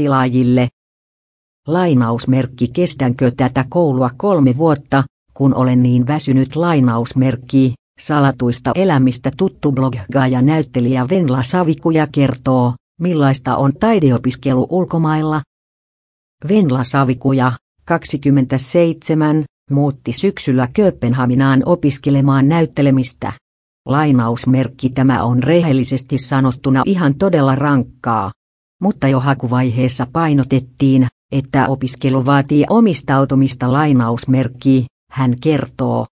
tilaajille. Lainausmerkki kestänkö tätä koulua kolme vuotta, kun olen niin väsynyt lainausmerkki, salatuista elämistä tuttu bloggaaja näyttelijä Venla Savikuja kertoo, millaista on taideopiskelu ulkomailla. Venla Savikuja, 27, muutti syksyllä Kööpenhaminaan opiskelemaan näyttelemistä. Lainausmerkki tämä on rehellisesti sanottuna ihan todella rankkaa. Mutta jo hakuvaiheessa painotettiin, että opiskelu vaatii omistautumista lainausmerkki, hän kertoo.